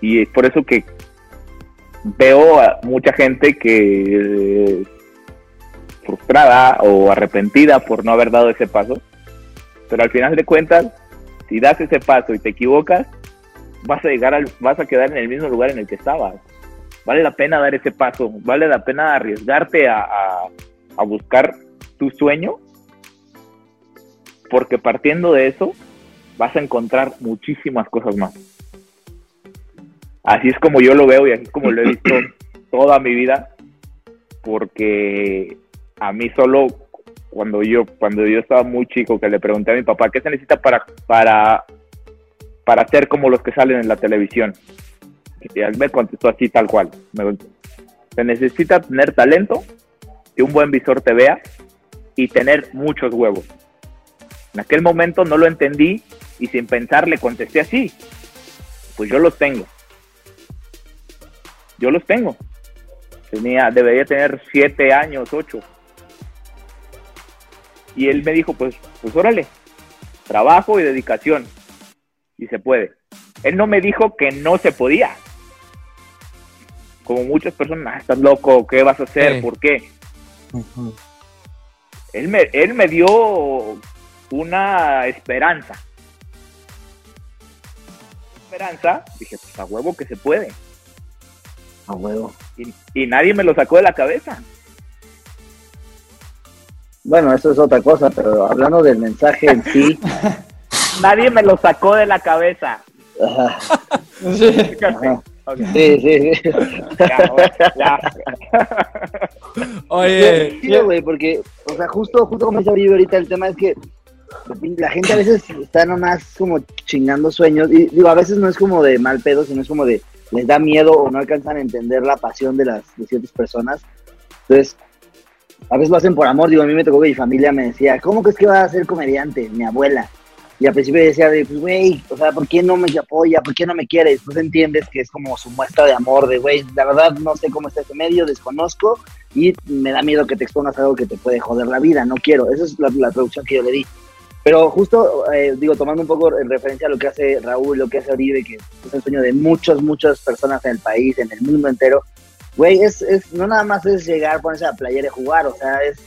Y es por eso que veo mucha gente que frustrada o arrepentida por no haber dado ese paso, pero al final de cuentas, si das ese paso y te equivocas, vas a llegar al, vas a quedar en el mismo lugar en el que estabas. Vale la pena dar ese paso, vale la pena arriesgarte a, a buscar tu sueño, porque partiendo de eso vas a encontrar muchísimas cosas más. Así es como yo lo veo y así es como lo he visto toda mi vida, porque a mí solo cuando yo cuando yo estaba muy chico que le pregunté a mi papá qué se necesita para para para ser como los que salen en la televisión y él me contestó así tal cual. Se necesita tener talento que un buen visor te vea y tener muchos huevos. En aquel momento no lo entendí y sin pensar le contesté así. Pues yo los tengo yo los tengo. Tenía, debería tener siete años, ocho. Y él me dijo, pues, pues órale, trabajo y dedicación. Y se puede. Él no me dijo que no se podía. Como muchas personas, ah, estás loco, ¿qué vas a hacer? ¿Por qué? él, me, él me dio una esperanza. Esperanza, dije, pues a huevo que se puede. A huevo. Y, nadie me lo sacó de la cabeza. Bueno, eso es otra cosa, pero hablando del mensaje en sí. nadie me lo sacó de la cabeza. Sí. Sí, sí, sí. Oye. Sí, güey, porque, o sea, justo, justo como dice ahorita, el tema es que la gente a veces está nomás como chingando sueños. Y digo, a veces no es como de mal pedo, sino es como de les da miedo o no alcanzan a entender la pasión de las de ciertas personas. Entonces, a veces lo hacen por amor. Digo, a mí me tocó que mi familia me decía, ¿cómo crees que va a ser comediante? Mi abuela. Y al principio decía, de, pues, güey, o sea, ¿por qué no me apoya? ¿Por qué no me quiere? Después entiendes que es como su muestra de amor, de, güey, la verdad no sé cómo está ese medio, desconozco y me da miedo que te expongas a algo que te puede joder la vida, no quiero. Esa es la, la traducción que yo le di. Pero justo, eh, digo, tomando un poco en referencia a lo que hace Raúl, lo que hace Oribe, que es el sueño de muchas, muchas personas en el país, en el mundo entero, güey, es, es, no nada más es llegar, ponerse a la playera y jugar, o sea, es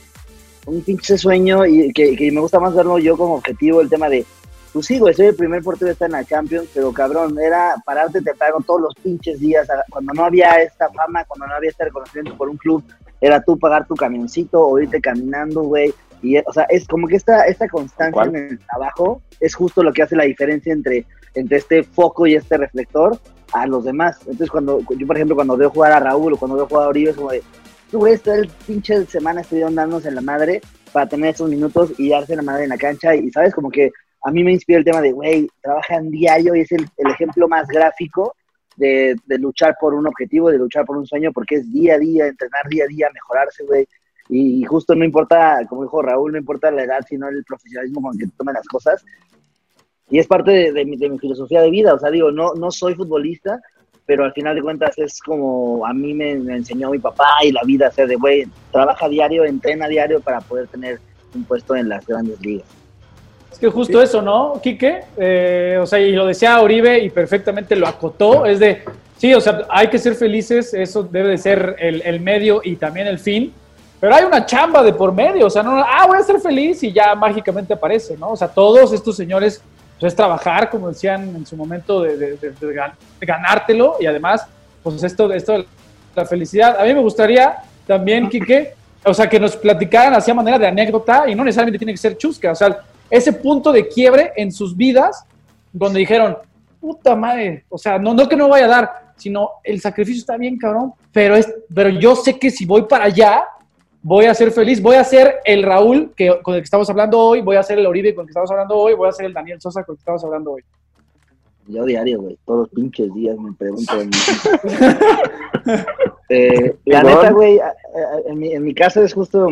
un pinche sueño y que, que me gusta más verlo yo como objetivo, el tema de, pues sí, güey, soy el primer portero de estar en la Champions, pero cabrón, era pararte temprano todos los pinches días, cuando no había esta fama, cuando no había este reconocimiento por un club, era tú pagar tu camioncito o irte caminando, güey, y, o sea, es como que esta, esta constancia en el trabajo es justo lo que hace la diferencia entre, entre este foco y este reflector a los demás. Entonces, cuando yo, por ejemplo, cuando veo jugar a Raúl o cuando veo jugar a Oribe, es como de, tú, güey, toda el pinche semana estuvieron dándose en la madre para tener esos minutos y darse la madre en la cancha. Y, ¿sabes? Como que a mí me inspira el tema de, güey, trabajan diario y es el, el ejemplo más gráfico de, de, luchar por un objetivo, de luchar por un sueño, porque es día a día, entrenar día a día, mejorarse, güey. Y, justo no importa, como dijo Raúl, no importa la edad, sino el profesionalismo con que tomen las cosas. Y es parte de, de, mi, de, mi, filosofía de vida. O sea, digo, no, no soy futbolista, pero al final de cuentas es como a mí me, me enseñó mi papá y la vida, hacer de, güey, trabaja diario, entrena diario para poder tener un puesto en las grandes ligas. Es que justo eso, ¿no, Quique? Eh, o sea, y lo decía Oribe y perfectamente lo acotó, es de, sí, o sea, hay que ser felices, eso debe de ser el, el, medio y también el fin, pero hay una chamba de por medio, o sea, no, ah, voy a ser feliz y ya mágicamente aparece, ¿no? O sea, todos estos señores, pues es trabajar, como decían en su momento, de, de, de, de ganártelo y además, pues esto, esto, la felicidad. A mí me gustaría también, Quique, o sea, que nos platicaran así a manera de anécdota y no necesariamente tiene que ser chusca, o sea, ese punto de quiebre en sus vidas donde dijeron, puta madre, o sea, no, no que no vaya a dar, sino el sacrificio está bien, cabrón, pero, es, pero yo sé que si voy para allá, voy a ser feliz, voy a ser el Raúl que, con el que estamos hablando hoy, voy a ser el Oribe con el que estamos hablando hoy, voy a ser el Daniel Sosa con el que estamos hablando hoy. Yo diario, güey, todos los pinches días me pregunto. eh, la neta, güey, en mi, en mi caso es justo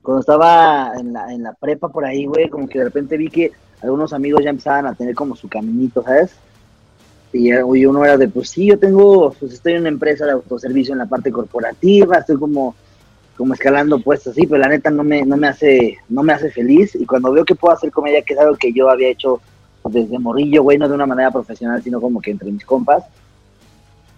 cuando estaba en la, en la prepa por ahí, güey, como que de repente vi que algunos amigos ya empezaban a tener como su caminito, ¿sabes? Y, y uno era de, pues sí, yo tengo, pues estoy en una empresa de autoservicio en la parte corporativa, estoy como, como escalando puestos así, pero la neta no me, no me hace, no me hace feliz. Y cuando veo que puedo hacer comedia, que es algo que yo había hecho desde morrillo, güey, no de una manera profesional, sino como que entre mis compas,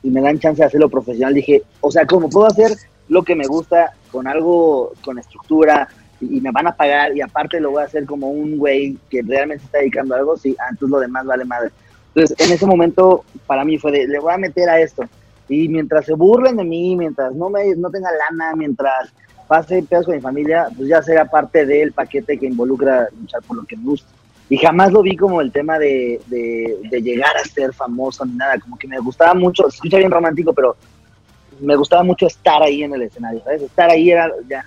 y me dan chance de hacerlo profesional, dije, o sea, ¿cómo puedo hacer lo que me gusta con algo, con estructura, y, y, me van a pagar, y aparte lo voy a hacer como un güey que realmente está dedicando a algo, sí, entonces lo demás vale madre. Entonces, en ese momento, para mí fue de, le voy a meter a esto. Y mientras se burlen de mí, mientras no, me, no tenga lana, mientras pase pedos con mi familia, pues ya será parte del paquete que involucra luchar por lo que me gusta. Y jamás lo vi como el tema de, de, llegar a ser famoso ni nada, como que me gustaba mucho, se escucha bien romántico, pero me gustaba mucho estar ahí en el escenario, ¿sabes? Estar ahí era ya.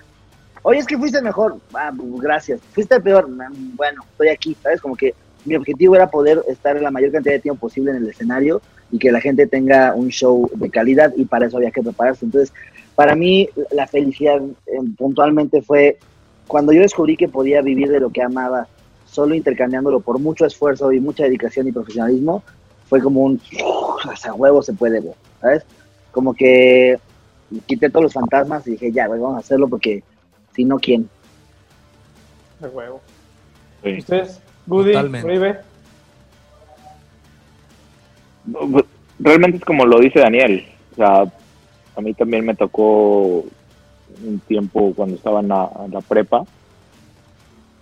Oye, es que fuiste mejor, ah, gracias. Fuiste el peor, bueno, estoy aquí, ¿sabes? Como que mi objetivo era poder estar la mayor cantidad de tiempo posible en el escenario y que la gente tenga un show de calidad y para eso había que prepararse. Entonces, para mí la felicidad eh, puntualmente fue cuando yo descubrí que podía vivir de lo que amaba, solo intercambiándolo por mucho esfuerzo y mucha dedicación y profesionalismo, fue como un, a huevo se puede, ¿sabes? Como que quité todos los fantasmas y dije, ya, güey, vamos a hacerlo porque si no, ¿quién? De huevo. Sí. ¿Ustedes? Goody, Uribe. Realmente es como lo dice Daniel. O sea, a mí también me tocó un tiempo cuando estaba en la, la prepa.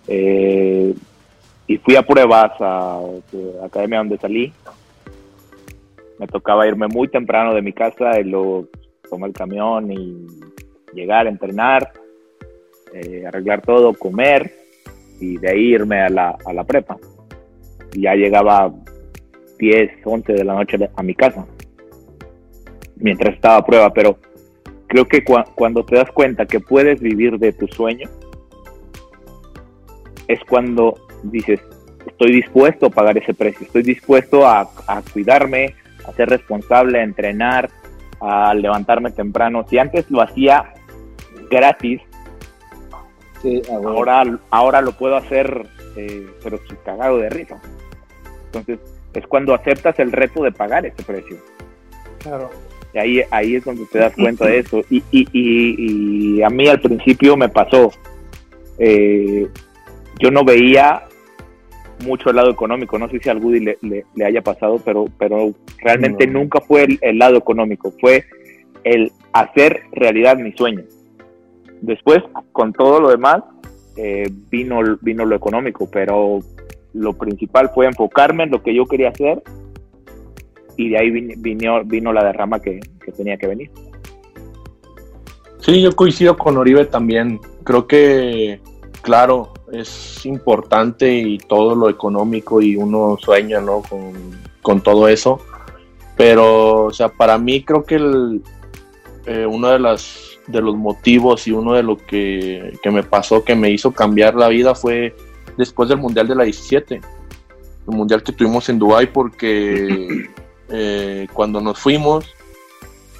Eh, y fui a pruebas a, a academia donde salí. Me tocaba irme muy temprano de mi casa y luego tomar el camión y llegar a entrenar, eh, arreglar todo, comer y de ahí irme a la, a la prepa. Y ya llegaba 10, 11 de la noche a mi casa mientras estaba a prueba, pero creo que cu cuando te das cuenta que puedes vivir de tu sueño, es cuando dices, estoy dispuesto a pagar ese precio, estoy dispuesto a, a cuidarme, a ser responsable, a entrenar, a levantarme temprano. Si antes lo hacía gratis, sí, ahora, ahora lo puedo hacer, eh, pero cagado de risa. Entonces, es cuando aceptas el reto de pagar ese precio. Claro. Y ahí, ahí es donde te das cuenta de eso. Y, y, y, y a mí al principio me pasó. Eh, yo no veía mucho el lado económico. No sé si a Woody le, le, le, haya pasado, pero, pero realmente no. nunca fue el, el, lado económico. Fue el hacer realidad mi sueño. Después, con todo lo demás, eh, vino, vino lo económico, pero lo principal fue enfocarme en lo que yo quería hacer y de ahí vino, vino la derrama que, que, tenía que venir. Sí, yo coincido con Oribe también. Creo que, claro, es importante y todo lo económico y uno sueña, ¿no? Con, con todo eso. Pero, o sea, para mí creo que el, eh, uno de las de los motivos y uno de lo que, que me pasó que me hizo cambiar la vida fue después del Mundial de la 17, el Mundial que tuvimos en Dubai porque eh, cuando nos fuimos,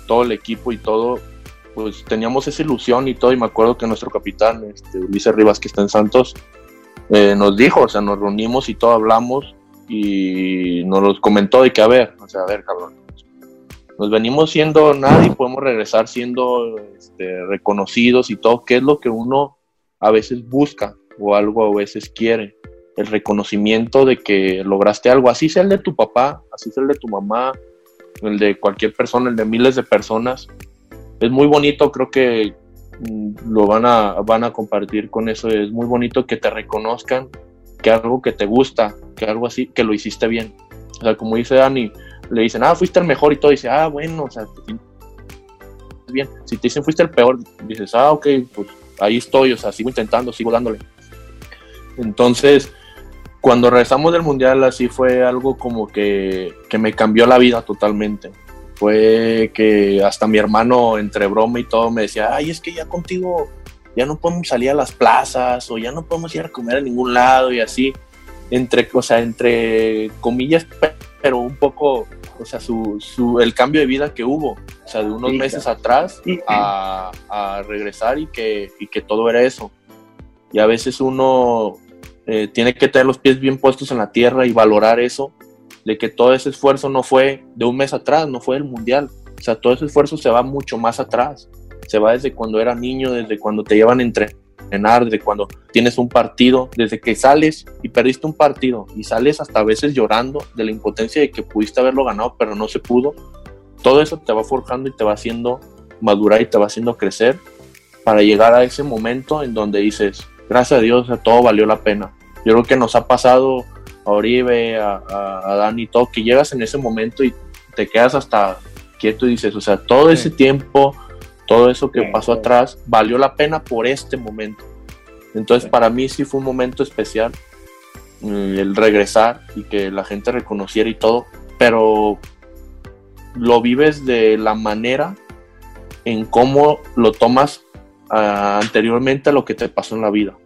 todo el equipo y todo, pues teníamos esa ilusión y todo, y me acuerdo que nuestro capitán, este, Ulises Rivas, que está en Santos, eh, nos dijo, o sea, nos reunimos y todo hablamos y nos los comentó de que, a ver, o sea, a ver, cabrón, nos venimos siendo nada y podemos regresar siendo este, reconocidos y todo, ¿qué es lo que uno a veces busca o algo a veces quiere? El reconocimiento de que lograste algo, así sea el de tu papá, así sea el de tu mamá, el de cualquier persona, el de miles de personas. Es muy bonito, creo que mm, lo van a, van a compartir con eso, es muy bonito que te reconozcan que algo que te gusta, que algo así, que lo hiciste bien. O sea, como dice Dani, le dicen, ah, fuiste el mejor y todo, dice, ah, bueno, o sea, bien. Si te dicen fuiste el peor, dices, ah, ok, pues ahí estoy, o sea, sigo intentando, sigo dándole. Entonces, cuando regresamos del mundial, así fue algo como que, que me cambió la vida totalmente. Fue que hasta mi hermano, entre broma y todo, me decía, ay, es que ya contigo ya no podemos salir a las plazas o ya no podemos ir a comer a ningún lado y así, entre, o sea, entre comillas, pero un poco, o sea, su, su, el cambio de vida que hubo, o sea, de unos meses atrás a, a, regresar y que, y que todo era eso. Y a veces uno eh, tiene que tener los pies bien puestos en la tierra y valorar eso, de que todo ese esfuerzo no fue de un mes atrás, no fue el mundial. O sea, todo ese esfuerzo se va mucho más atrás. Se va desde cuando era niño, desde cuando te llevan entre entrenar, desde cuando tienes un partido, desde que sales y perdiste un partido y sales hasta a veces llorando de la impotencia de que pudiste haberlo ganado pero no se pudo, todo eso te va forjando y te va haciendo madurar y te va haciendo crecer para llegar a ese momento en donde dices, gracias a Dios, todo valió la pena. Yo creo que nos ha pasado a Oribe, a, a, a Dani, todo, que llegas en ese momento y te quedas hasta quieto y dices, o sea, todo ese tiempo todo eso que pasó atrás valió la pena por este momento. Entonces para mí sí fue un momento especial mm, el regresar y que la gente reconociera y todo, pero lo vives de la manera en cómo lo tomas uh, anteriormente a lo que te pasó en la vida.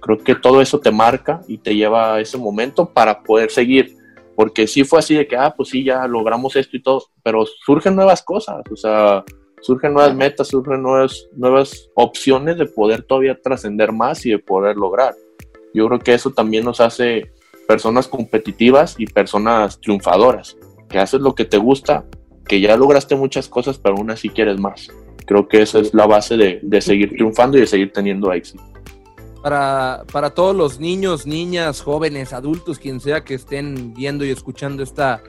Creo que todo eso te marca y te lleva a ese momento para poder seguir. Porque sí fue así de que, ah, pues sí, ya logramos esto y todo, pero surgen nuevas cosas. O sea, surgen nuevas metas, surgen nuevas, nuevas opciones de poder todavía trascender más y de poder lograr. Yo creo que eso también nos hace personas competitivas y personas triunfadoras, que haces lo que te gusta, que ya lograste muchas cosas, pero aún así quieres más. Creo que esa es la base de, de seguir triunfando y de seguir teniendo éxito. Para, para todos los niños, niñas, jóvenes, adultos, quien sea que estén viendo y escuchando esta,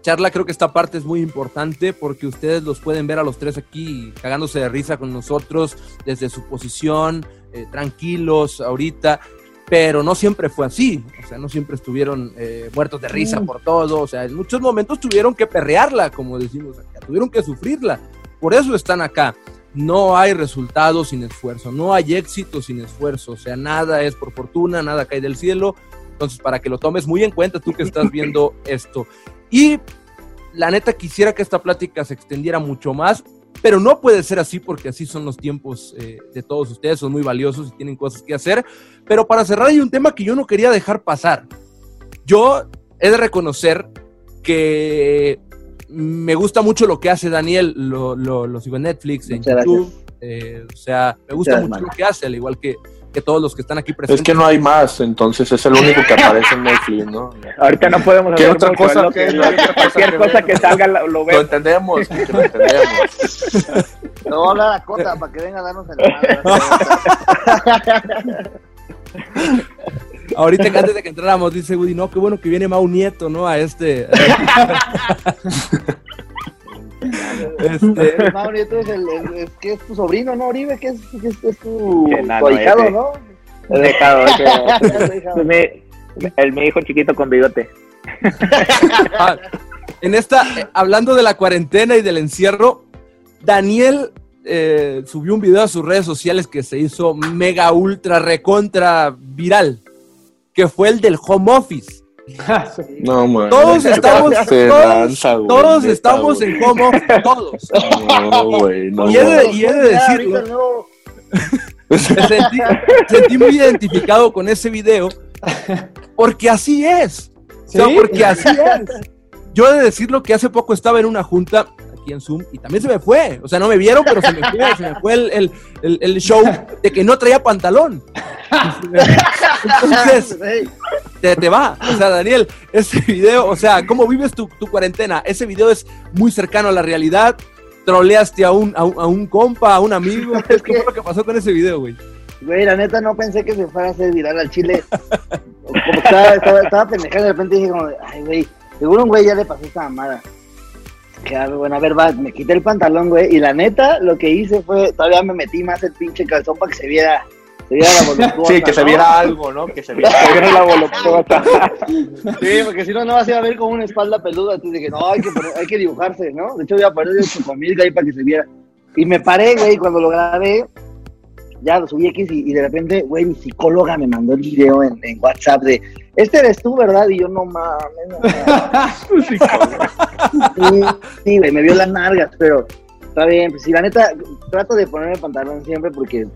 charla creo que esta parte es muy importante porque ustedes los pueden ver a los tres aquí cagándose de risa con nosotros desde su posición, eh, tranquilos ahorita, pero no siempre fue así, o sea, no siempre estuvieron eh, muertos de risa por todo, o sea, en muchos momentos tuvieron que perrearla, como decimos acá, tuvieron que sufrirla, por eso están acá. No hay resultados sin esfuerzo, no hay éxito sin esfuerzo, o sea, nada es por fortuna, nada cae del cielo, entonces, para que lo tomes muy en cuenta tú que estás viendo esto. Y la neta quisiera que esta plática se extendiera mucho más, pero no puede ser así porque así son los tiempos eh, de todos ustedes, son muy valiosos y tienen cosas que hacer. Pero para cerrar hay un tema que yo no quería dejar pasar. Yo he de reconocer que me gusta mucho lo que hace Daniel, lo, lo, lo sigo en Netflix, en YouTube, eh, o sea, me gusta mucho lo que hace, al igual que, que todos los que están aquí presentes. Es que no hay más, entonces es el único que aparece en Netflix, ¿no? Ahorita no podemos ¿Qué hacer otra mucho, cosa? lo que- lo que- cualquier cosa que salga lo, lo Lo vemos. entendemos, que lo entendemos. No voy a hablar a Cota para que venga a darnos el Ahorita que antes de que entráramos, dice Woody, no, qué bueno que viene Mau Nieto, ¿no? A este. este Mau Nieto es, el, el- es que es tu sobrino, ¿no, Oribe? Que es, que es, es tu, tu ahijado. ¿no? Dejado mi, el, mi hijo chiquito con bigote. ah, en esta, hablando de la cuarentena y del encierro, Daniel eh, subió un video a sus redes sociales que se hizo mega ultra recontra viral, que fue el del home office. No, man. Todos ¿Qué estamos- todos- lanza, güey, Todos neta, estamos güey. en home office, todos. No, güey, no. Y he de- y he de decirlo. Me sentí, sentí muy identificado con ese video porque así es. O sea, ¿Sí? porque así es. yo he de decirlo que hace poco estaba en una junta aquí en Zoom y también se me fue. O sea, no me vieron, pero se me fue, se me fue el, el- el- el show de que no traía pantalón. Entonces, te, te va. O sea, Daniel, ese video, o sea, ¿cómo vives tu, tu cuarentena? Ese video es muy cercano a la realidad. Troleaste a un, a un, a un compa, a un amigo. ¿Qué fue lo que pasó con ese video, güey? Güey, la neta no pensé que se fuera a hacer viral al chile. Como estaba, estaba, estaba de repente dije como, ay, güey, seguro un güey ya le pasó esta mamada. Claro, bueno, a ver, va, me quité el pantalón, güey, y la neta lo que hice fue, todavía me metí más el pinche calzón para que se viera, se viera la Sí, que se viera algo, ¿no? Que se viera la voluptuosa. Sí, porque si no, no vas a ver como una espalda peluda. Entonces dije, no, hay que, hay que dibujarse, ¿no? De hecho, voy a poner el chocomilk ahí para que se viera. Y me paré, güey, cuando lo grabé, ya lo subí X y, y de repente, güey, mi psicóloga me mandó el video en, en WhatsApp de, este eres tú, ¿verdad? Y yo, no mames, no mames. Sí, sí, güey, me vio las nalgas, pero está bien. Pues sí, la neta, trato de ponerme pantalón siempre porque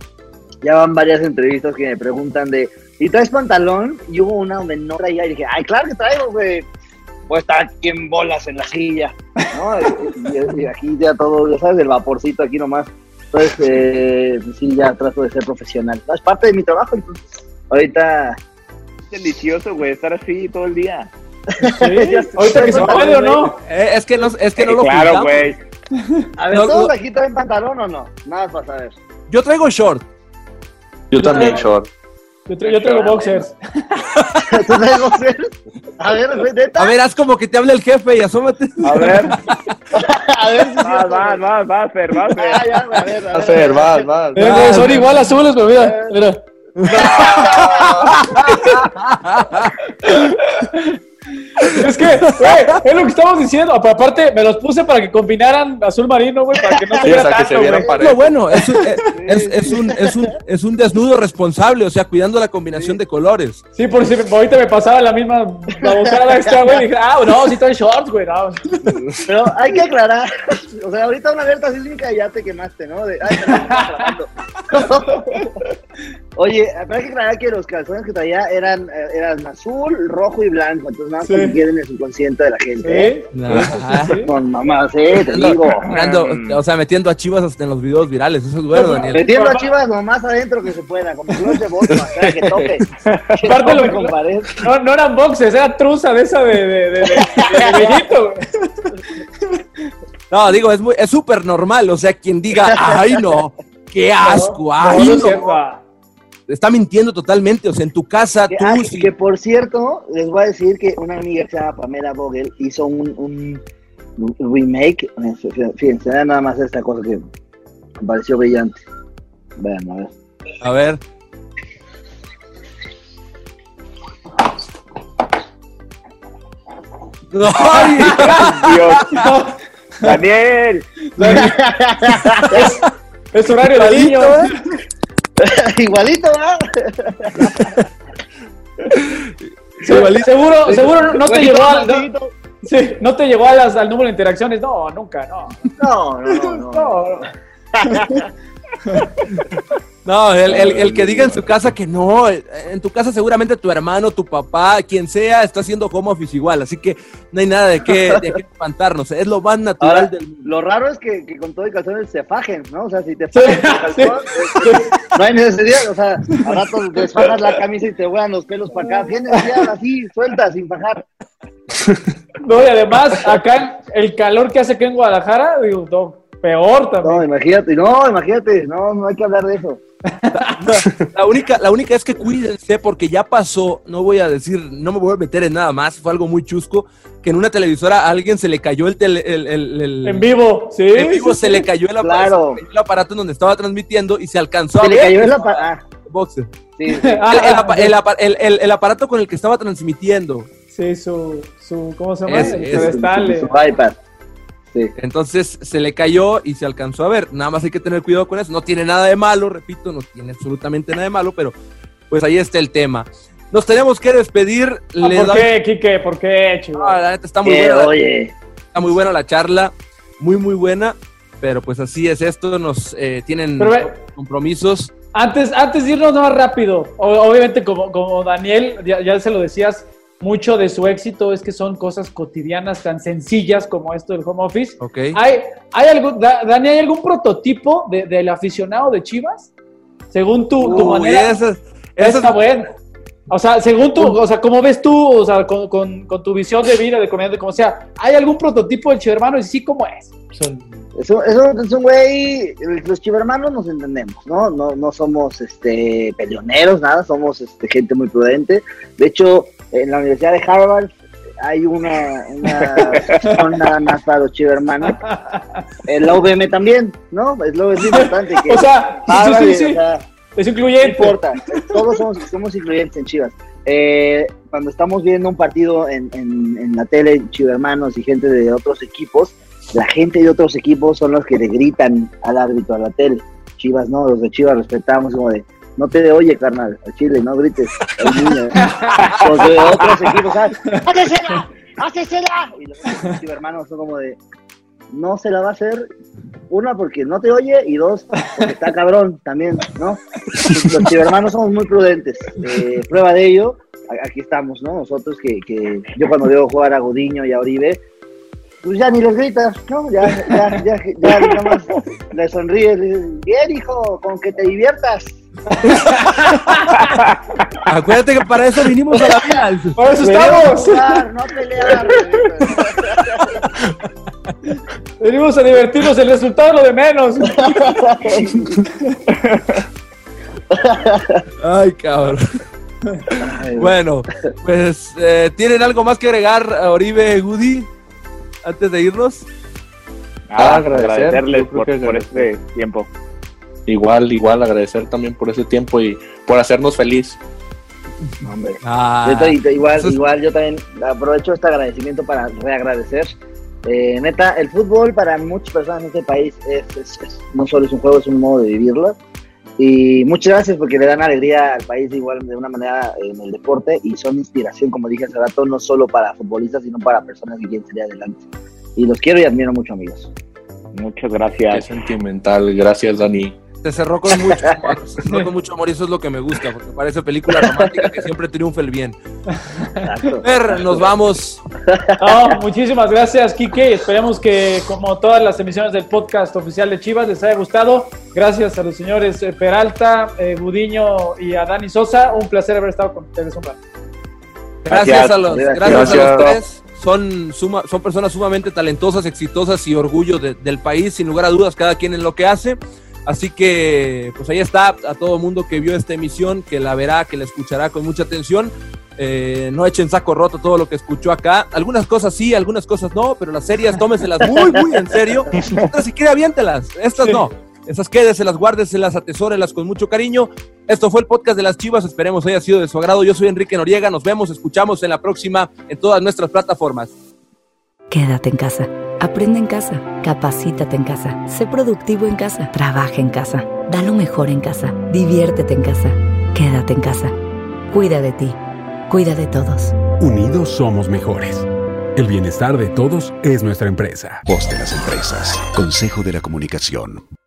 ya van varias entrevistas que me preguntan de, ¿y traes pantalón? Y hubo una donde no traía y dije, ay, claro que traigo, güey. Pues estar aquí en bolas en la silla, ¿no? y, y- y aquí ya todo, ya sabes, el vaporcito aquí nomás. Entonces, eh, sí, ya trato de ser profesional. Es parte de mi trabajo, entonces, ahorita... Delicioso, güey, estar así todo el día. Sí, Ahorita que se puede o no. Eh, es que no, es que no Eh, lo claro, güey. A ver, No, ¿todos no. aquí traen pantalón o no? Nada para saber. Yo traigo short. Yo también, short. Yo, tra- yo traigo boxers. ¿Tú traes boxers? A ver, neta. A ver, haz como que te hable el jefe y asómate. A ver, A ver si vas, vas, vas, vas, Fer, vas, Fer. Ah, ya, a ver, a Va a ver. ser, vas, vas. Eh, son igual azules, pero mira, mira. Es que, güey, es lo que estamos diciendo. Apa- Aparte, me los puse para que combinaran azul marino, güey, para que no se viera tanto, se vieran. Lo bueno, es un, es, es un, es, un, es un desnudo responsable, o sea, cuidando la combinación de colores. Sí, por si ahorita me pasaba la misma babosada esta, güey. y Dije, ah, no, sí traen shorts, güey. No. Pero hay que aclarar. O sea, ahorita una alerta sísmica y ya te quemaste, ¿no? De, ay, no grabando. Oye, pero hay que aclarar que los calzones que traía eran, eh, eran azul, rojo y blanco. Entonces, nada, Sí. más que queden en el subconsciente de la gente. ¿eh? Sí. Sí. Con mamás, ¿eh? Te digo. O sea, metiendo a chivas hasta en los videos virales. Eso es bueno, Daniel. Metiendo a chivas lo más adentro que se pueda, con flores de bolsa, para que. Que Aparte lo- pared. No, no eran boxes, era truza de esa de, de, de, de, de. No, digo, es muy, es súper normal. O sea, quien diga, ay, no, qué asco, No, ay, no no. Está mintiendo totalmente. O sea, en tu casa, Que, tú, sí- que por cierto, les voy a decir que una amiga que se llama Pamela Vogel hizo un, un, un remake. Fíjense, nada más esta cosa que me pareció brillante. Vean, a ver. A ver. Ay, Dios. Daniel, Es, es horario de niño. Igualito, ¿verdad? Se- Seguro, seguro no te todo al, no, maldito. sí, no te a las- al número de interacciones. No, nunca, no. No, no, no. no. No, el, el- el que diga en su casa que no, en tu casa seguramente tu hermano, tu papá, quien sea, está haciendo home office igual, así que no hay nada de qué, de qué espantarnos, es lo más natural Ahora, del mundo. lo raro es que, que con todo y calzones se fajen, ¿no? O sea, si te Sí, fajas el calzón, es- no hay necesidad. O sea, a rato desfajas la camisa y te vuelan los pelos para acá. Tienes ya así, suelta, sin fajar. no, y además, acá el calor que hace que en Guadalajara, digo, no, peor No, también. imagínate, no, imagínate, no, no hay que hablar de eso. La única, la única es que cuídense porque ya pasó, no voy a decir, no me voy a meter en nada más, fue algo muy chusco, que en una televisora a alguien se le cayó el, tele- el, el- el- En vivo, sí. en vivo sí, se sí. le cayó el aparato, Claro. se el aparato en donde estaba transmitiendo y se alcanzó a Se le ver cayó el estaba apa- ah, boxer. sí, sí. El, el apa- el apa- el- el- el aparato con el que estaba transmitiendo. Sí, su, su, ¿cómo se llama? Ese, El ese. pedestal, eh. Su iPad. Sí. Entonces se le cayó y se alcanzó a ver. Nada más hay que tener cuidado con eso. No tiene nada de malo, repito, no tiene absolutamente nada de malo, pero pues ahí está el tema. Nos tenemos que despedir. Ah, Le ¿Por doy- qué, Quique? ¿Por qué, chivo? Ah, la neta está muy buena. la- oye, Está muy buena la charla, muy, muy buena, pero pues así es esto, nos eh, tienen Pero compromisos. Antes, antes de irnos más rápido, obviamente como, como Daniel, ya, ya se lo decías, mucho de su éxito es que son cosas cotidianas tan sencillas como esto del home office. Ok. ¿Hay, hay algún, Da- Dani, ¿hay algún prototipo de- del aficionado de Chivas? Según tu, tu Uy, manera. esa- Esa está buena. O sea, según tu, o sea, ¿cómo ves tú, o sea, con, con- con tu visión de vida, de comediante, como sea, ¿hay algún prototipo del chivermano y sí cómo es? Es un, es un- es un güey, los chivermanos nos entendemos, ¿no? No, no somos este, peleoneros, nada, somos este, gente muy prudente. De hecho, en la Universidad de Harvard hay una, una nada más para los chivermanos. En la UVM también, ¿no? Es lo es importante. Que O sea, Harvard, sí, sí, o sea, es no incluyente. importa, todos somos, somos incluyentes en Chivas. Eh, cuando estamos viendo un partido en, en, en la tele, chivermanos y gente de otros equipos, la gente de otros equipos son los que le gritan al árbitro a la tele. Chivas no, los de Chivas respetamos como de, no te oye, carnal, Chile, no grites, al niño. Los de otros equipos, ¿sabes? ¡Hácesela! ¡Hácesela! Y los chivermanos son como de, no se la va a hacer, una porque no te oye y dos porque está cabrón también, ¿no? Los cibermanos somos muy prudentes. Eh, prueba de ello, aquí estamos, ¿no? Nosotros que, que yo cuando veo jugar a Godiño y a Oribe, pues ya ni les gritas, ¿no? Ya, ya, ya, ya, nada más le sonríes, le dices, bien hijo, con que te diviertas. Acuérdate que para eso vinimos a la vida. Por eso estamos. jugar, no pelear. Venimos a divertirnos, el resultado es lo de menos. Ay, cabrón. Bueno, pues, eh, ¿tienen algo más que agregar a Oribe Goody antes de irnos? Nada, agradecer, agradecerles por, este tiempo. Igual, igual agradecer también por ese tiempo y por hacernos feliz. Hombre. Ah, Yo igual, igual yo también aprovecho este agradecimiento para reagradecer. Eh, neta, el fútbol para muchas personas en este país es, es- es- no solo es un juego, es un modo de vivirlo. Y muchas gracias porque le dan alegría al país igual de una manera en el deporte y son inspiración, como dije hace rato, no solo para futbolistas, sino para personas que quieren salir adelante. Y los quiero y admiro mucho, amigos. Muchas Qué gracias. sentimental. Gracias, Dani. Se cerró con mucho amor. Se cerró con mucho amor y eso es lo que me gusta, porque parece película romántica que siempre triunfa el bien. Fer, nos vamos. No, muchísimas gracias, Kike. Esperemos que, como todas las emisiones del podcast oficial de Chivas, les haya gustado. Gracias a los señores eh, Peralta, eh, Budiño y a Dani Sosa. Un placer haber estado con ustedes un rato. Gracias, Gracias. a los, Gracias. gracias a los tres. Son, suma- son personas sumamente talentosas, exitosas y orgullo de- del país, sin lugar a dudas, cada quien en lo que hace. Así que, pues ahí está, a todo mundo que vio esta emisión, que la verá, que la escuchará con mucha atención. Eh, no echen saco roto todo lo que escuchó acá. Algunas cosas sí, algunas cosas no, pero las serias tómenselas muy, muy en serio. Otras si quiere aviéntelas, estas Sí. no. Esas quédeselas, guárdeselas, atesórelas con mucho cariño. Esto fue el podcast de las Chivas, esperemos haya sido de su agrado. Yo soy Enrique Noriega, nos vemos, escuchamos en la próxima en todas nuestras plataformas. Quédate en casa. Aprende en casa. Capacítate en casa. Sé productivo en casa. Trabaja en casa. Da lo mejor en casa. Diviértete en casa. Quédate en casa. Cuida de ti. Cuida de todos. Unidos somos mejores. El bienestar de todos es nuestra empresa. Voz de las empresas. Consejo de la Comunicación.